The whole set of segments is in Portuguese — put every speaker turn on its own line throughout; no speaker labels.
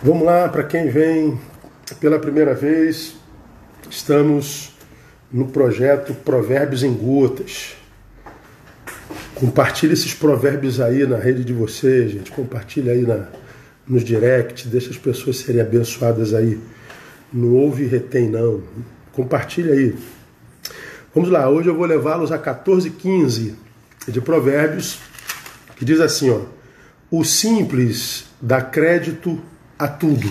Vamos lá, para quem vem pela primeira vez, estamos no projeto Provérbios em Gotas. Compartilhe esses provérbios aí na rede de vocês, gente. Compartilhe aí na, nos direct, deixa as pessoas serem abençoadas aí. Não ouve e retém, não. Compartilhe aí. Vamos lá, hoje eu vou levá-los a 14,15 de Provérbios, que diz assim: ó, o simples dá crédito a tudo.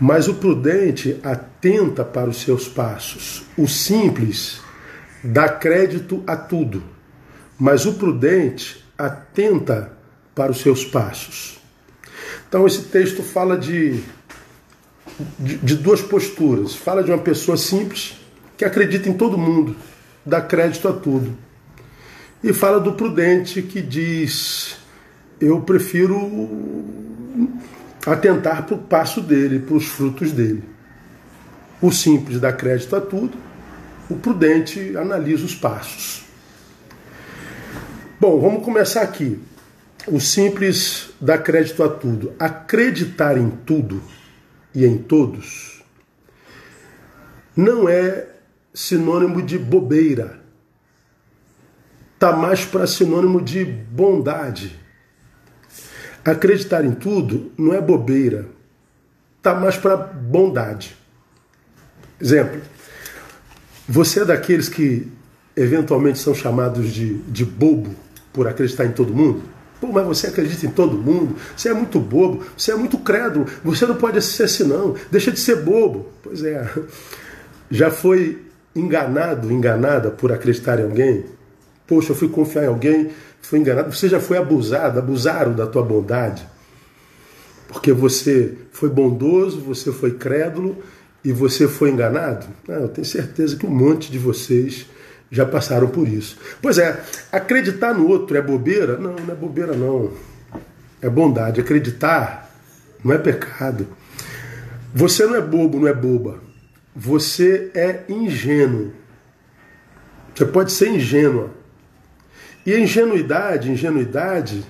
Mas o prudente atenta para os seus passos. O simples dá crédito a tudo. Mas o prudente atenta para os seus passos. Então, esse texto fala de, de, de duas posturas. Fala de uma pessoa simples que acredita em todo mundo, dá crédito a tudo. E fala do prudente que diz: Eu prefiro atentar para o passo dele, para os frutos dele. O simples dá crédito a tudo, o prudente analisa os passos. Bom, vamos começar aqui. O simples dá crédito a tudo. Acreditar em tudo e em todos não é sinônimo de bobeira. Está mais para sinônimo de bondade Acreditar em tudo não é bobeira, tá mais para bondade. Exemplo, você é daqueles que eventualmente são chamados de, de bobo por acreditar em todo mundo? Pô, mas você acredita em todo mundo? Você é muito bobo, você é muito crédulo, você não pode ser assim não, deixa de ser bobo. Pois é, já foi enganado, enganada por acreditar em alguém? Poxa, eu fui confiar em alguém foi enganado, você já foi abusado, abusaram da tua bondade. Porque você foi bondoso, você foi crédulo e você foi enganado? Não, eu tenho certeza que um monte de vocês já passaram por isso. Pois é, acreditar no outro é bobeira? Não, não é bobeira não. É bondade. Acreditar não é pecado. Você não é bobo, não é boba. Você é ingênuo. Você pode ser ingênua. E a ingenuidade, ingenuidade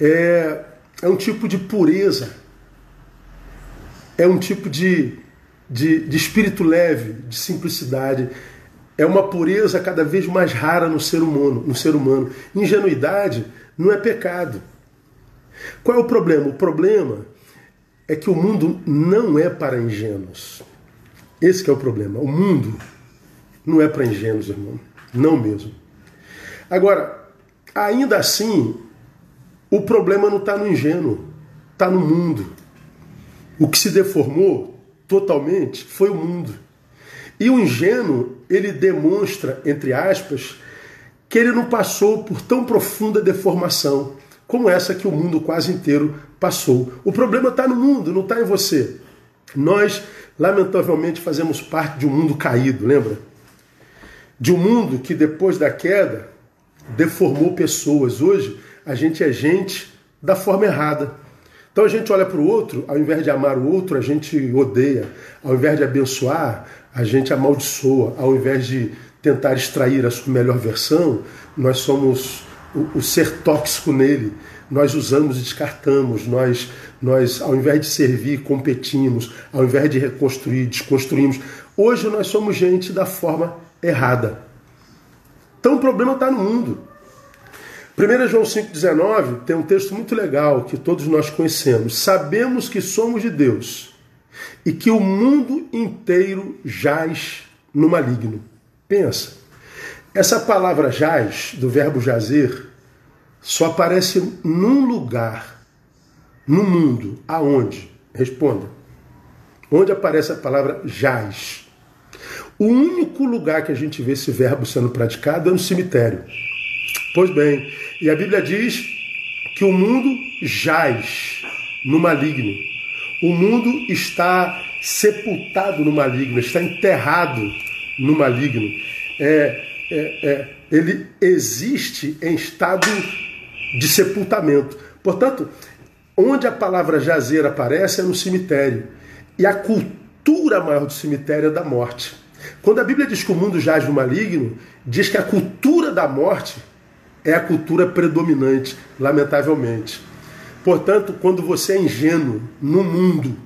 é, é um tipo de pureza, é um tipo de, de, de espírito leve, de simplicidade. É uma pureza cada vez mais rara no ser humano. No ser humano. Ingenuidade não é pecado. Qual é o problema? O problema é que o mundo não é para ingênuos. Esse é o problema. O mundo não é para ingênuos, irmão. Não mesmo. Agora, Ainda assim, o problema não está no ingênuo, está no mundo. O que se deformou totalmente foi o mundo. E o ingênuo, ele demonstra, entre aspas, que ele não passou por tão profunda deformação como essa que o mundo quase inteiro passou. O problema está no mundo, não está em você. Nós, lamentavelmente, fazemos parte de um mundo caído, lembra? De um mundo que depois da queda deformou pessoas. Hoje a gente é gente da forma errada. Então a gente olha para o outro, ao invés de amar o outro, a gente odeia. Ao invés de abençoar, a gente amaldiçoa. Ao invés de tentar extrair a sua melhor versão, nós somos o, o ser tóxico nele. Nós usamos e descartamos. Nós, nós, ao invés de servir, competimos. Ao invés de reconstruir, desconstruímos. Hoje nós somos gente da forma errada. Então o problema está no mundo. 1 João 5,19 tem um texto muito legal que todos nós conhecemos. Sabemos que somos de Deus e que o mundo inteiro jaz no maligno. Pensa, essa palavra jaz, do verbo jazer, só aparece num lugar no mundo. Aonde? Responda. Onde aparece a palavra jaz? O único lugar que a gente vê esse verbo sendo praticado é no cemitério. Pois bem, e a Bíblia diz que o mundo jaz no maligno. O mundo está sepultado no maligno, está enterrado no maligno. É, é, é, ele existe em estado de sepultamento. Portanto, onde a palavra jazer aparece é no cemitério. E a cultura maior do cemitério é da morte. Quando a Bíblia diz que o mundo jaz no maligno, diz que a cultura da morte é a cultura predominante, lamentavelmente. Portanto, quando você é ingênuo no mundo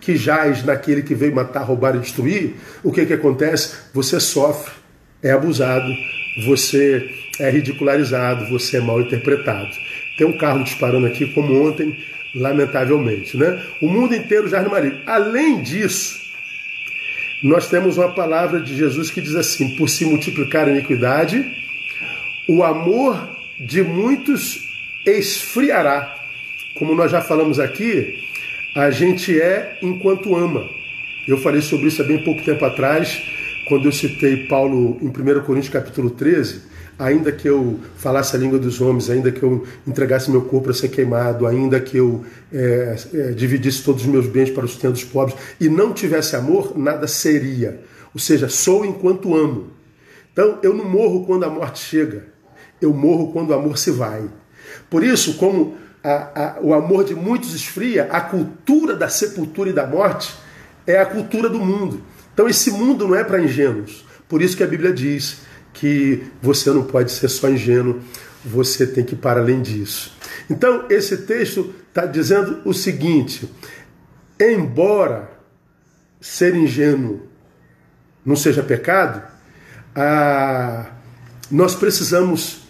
que jaz naquele que veio matar, roubar e destruir, o que, que acontece? Você sofre, é abusado, você é ridicularizado, você é mal interpretado. Tem um carro disparando aqui, como ontem, lamentavelmente. Né? O mundo inteiro já no marido. Além disso, nós temos uma palavra de Jesus que diz assim: por se multiplicar a iniquidade, o amor de muitos esfriará. Como nós já falamos aqui, a gente é enquanto ama. Eu falei sobre isso há bem pouco tempo atrás, quando eu citei Paulo em 1 Coríntios capítulo 13 ainda que eu falasse a língua dos homens, ainda que eu entregasse meu corpo para ser queimado, ainda que eu é, é, dividisse todos os meus bens para os dos pobres e não tivesse amor, nada seria. Ou seja, sou enquanto amo. Então eu não morro quando a morte chega, eu morro quando o amor se vai. Por isso, como a, a, o amor de muitos esfria, a cultura da sepultura e da morte é a cultura do mundo. Então esse mundo não é para ingênuos. Por isso que a Bíblia diz que você não pode ser só ingênuo, você tem que ir para além disso. Então, esse texto está dizendo o seguinte: embora ser ingênuo não seja pecado, ah, nós precisamos,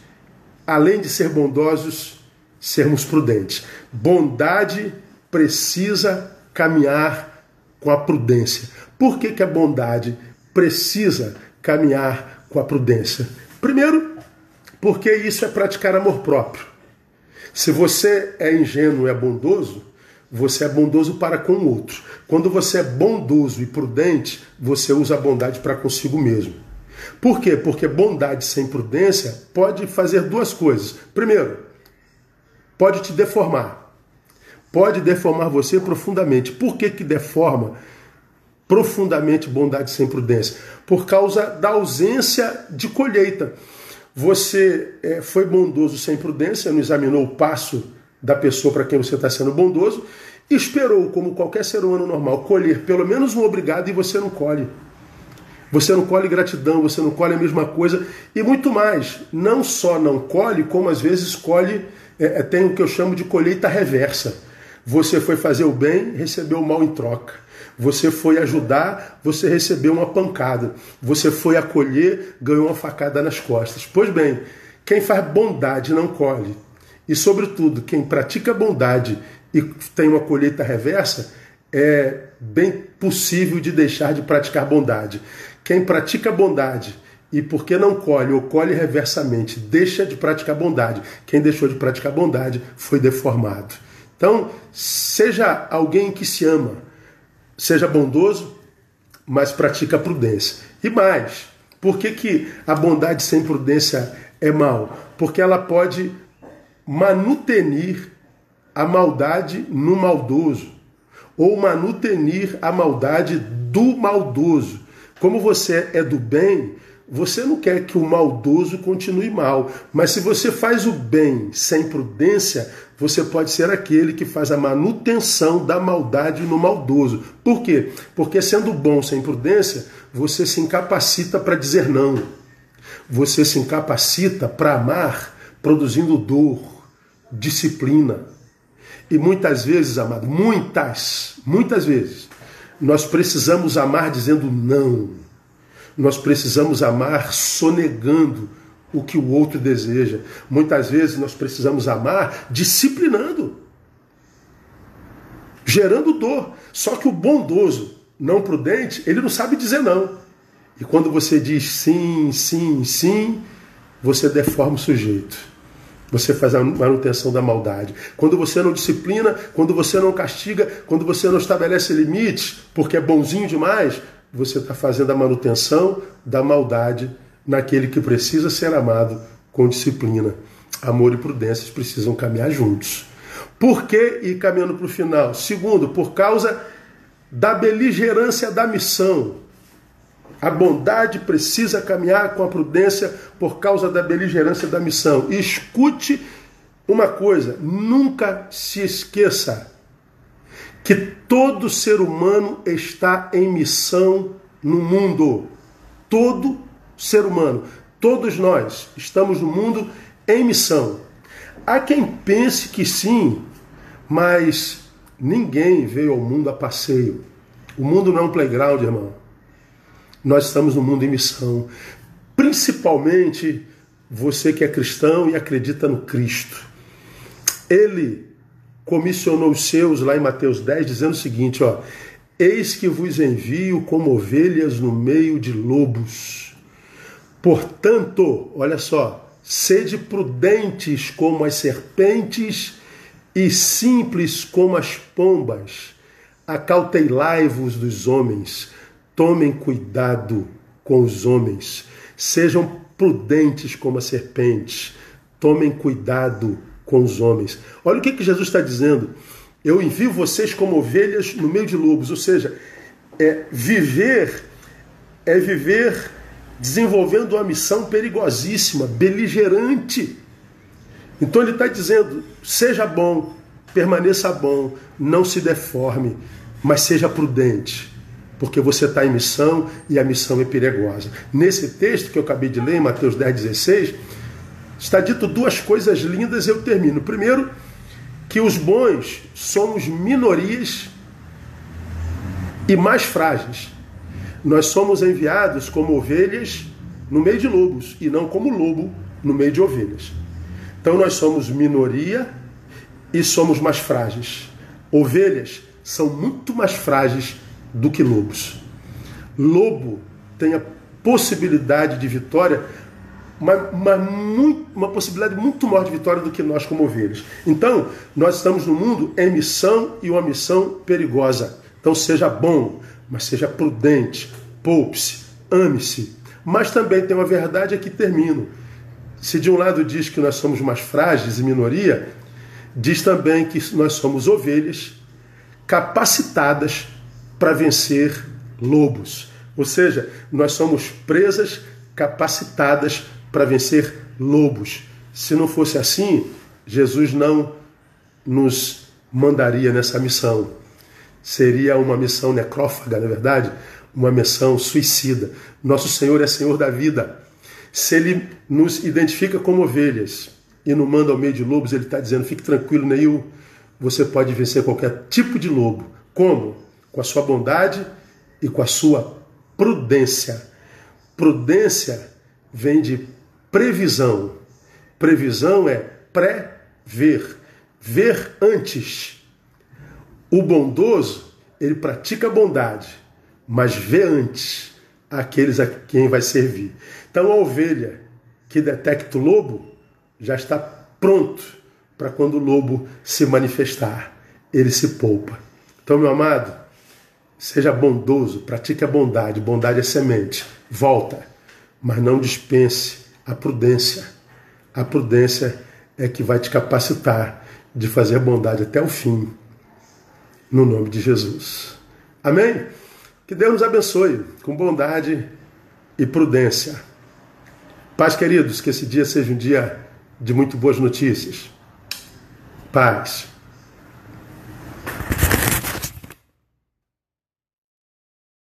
além de ser bondosos, sermos prudentes. Bondade precisa caminhar com a prudência. Por que, que a bondade precisa caminhar com a prudência? Primeiro, porque isso é praticar amor próprio. Se você é ingênuo e é bondoso, você é bondoso para com o outro. Quando você é bondoso e prudente, você usa a bondade para consigo mesmo. Por quê? Porque bondade sem prudência pode fazer duas coisas. Primeiro, pode te deformar. Pode deformar você profundamente. Por que, que deforma? Profundamente bondade sem prudência? Por causa da ausência de colheita. Você é, foi bondoso sem prudência, não examinou o passo da pessoa para quem você está sendo bondoso, esperou, como qualquer ser humano normal, colher pelo menos um obrigado e você não colhe. Você não colhe gratidão, você não colhe a mesma coisa e muito mais. Não só não colhe, como às vezes colhe, é, é tem o que eu chamo de colheita reversa. Você foi fazer o bem, recebeu o mal em troca. Você foi ajudar, você recebeu uma pancada. Você foi acolher, ganhou uma facada nas costas. Pois bem, quem faz bondade não colhe. E, sobretudo, quem pratica bondade e tem uma colheita reversa, é bem possível de deixar de praticar bondade. Quem pratica bondade e porque não colhe ou colhe reversamente, deixa de praticar bondade. Quem deixou de praticar bondade foi deformado. Então, seja alguém que se ama, seja bondoso, mas pratica a prudência. E mais, por que, que a bondade sem prudência é mal? Porque ela pode manutenir a maldade no maldoso, ou manutenir a maldade do maldoso. Como você é do bem, você não quer que o maldoso continue mal, mas se você faz o bem sem prudência, você pode ser aquele que faz a manutenção da maldade no maldoso. Por quê? Porque sendo bom sem prudência, você se incapacita para dizer não. Você se incapacita para amar, produzindo dor, disciplina. E muitas vezes, amado, muitas, muitas vezes, nós precisamos amar dizendo não nós precisamos amar sonegando o que o outro deseja. Muitas vezes nós precisamos amar disciplinando, gerando dor. Só que o bondoso, não prudente, ele não sabe dizer não. E quando você diz sim, sim, sim, você deforma o sujeito. Você faz a manutenção da maldade. Quando você não disciplina, quando você não castiga, quando você não estabelece limites, porque é bonzinho demais, você está fazendo a manutenção da maldade naquele que precisa ser amado com disciplina. Amor e prudência precisam caminhar juntos. Por que e caminhando para o final? Segundo, por causa da beligerância da missão. A bondade precisa caminhar com a prudência por causa da beligerância da missão. E escute uma coisa: nunca se esqueça que todo ser humano está em missão no mundo. Todo ser humano, todos nós estamos no mundo em missão. Há quem pense que sim, Mas ninguém veio ao mundo a passeio. O mundo não é um playground, irmão. Nós estamos no mundo em missão. Principalmente você que é cristão e acredita no Cristo. Ele comissionou os seus lá em Mateus 10, dizendo o seguinte: ó, Eis que vos envio como ovelhas no meio de lobos. Portanto, olha só, sede prudentes como as serpentes e simples como as pombas. Acautelai-vos dos homens, tomem cuidado com os homens, sejam prudentes como as serpentes, tomem cuidado com os homens. Olha o que, que Jesus está dizendo. Eu envio vocês como ovelhas no meio de lobos, ou seja, é viver é viver desenvolvendo uma missão perigosíssima, beligerante. Então ele está dizendo: seja bom, permaneça bom, não se deforme, mas seja prudente, porque você está em missão e a missão é perigosa. Nesse texto que eu acabei de ler, Mateus 10, 16, está dito duas coisas lindas e eu termino. Primeiro, que os bons somos minorias e mais frágeis. Nós somos enviados como ovelhas no meio de lobos e não como lobo no meio de ovelhas. Então nós somos minoria e somos mais frágeis. Ovelhas são muito mais frágeis do que lobos. Lobo tem a possibilidade de vitória uma, uma, uma possibilidade muito maior de vitória do que nós como ovelhas. Então, nós estamos no mundo em missão e uma missão perigosa. Então, seja bom, mas seja prudente, poupe-se, ame-se. Mas também tem uma verdade aqui termino. Se de um lado diz que nós somos mais frágeis e minoria, diz também que nós somos ovelhas capacitadas para vencer lobos. Ou seja, nós somos presas capacitadas para vencer lobos. Se não fosse assim, Jesus não nos mandaria nessa missão. Seria uma missão necrófaga, na é verdade, uma missão suicida. Nosso Senhor é Senhor da vida. Se Ele nos identifica como ovelhas e nos manda ao meio de lobos, Ele está dizendo: fique tranquilo, Neil, você pode vencer qualquer tipo de lobo. Como? Com a sua bondade e com a sua prudência. Prudência vem de previsão. Previsão é pré-ver, ver antes. O bondoso, ele pratica bondade, mas vê antes aqueles a quem vai servir. Então a ovelha que detecta o lobo já está pronto para quando o lobo se manifestar, ele se poupa. Então, meu amado, seja bondoso, pratique a bondade. Bondade é semente. Volta, mas não dispense a prudência. A prudência é que vai te capacitar de fazer bondade até o fim, no nome de Jesus. Amém? Que Deus nos abençoe com bondade e prudência. Paz, queridos, que esse dia seja um dia de muito boas notícias. Paz.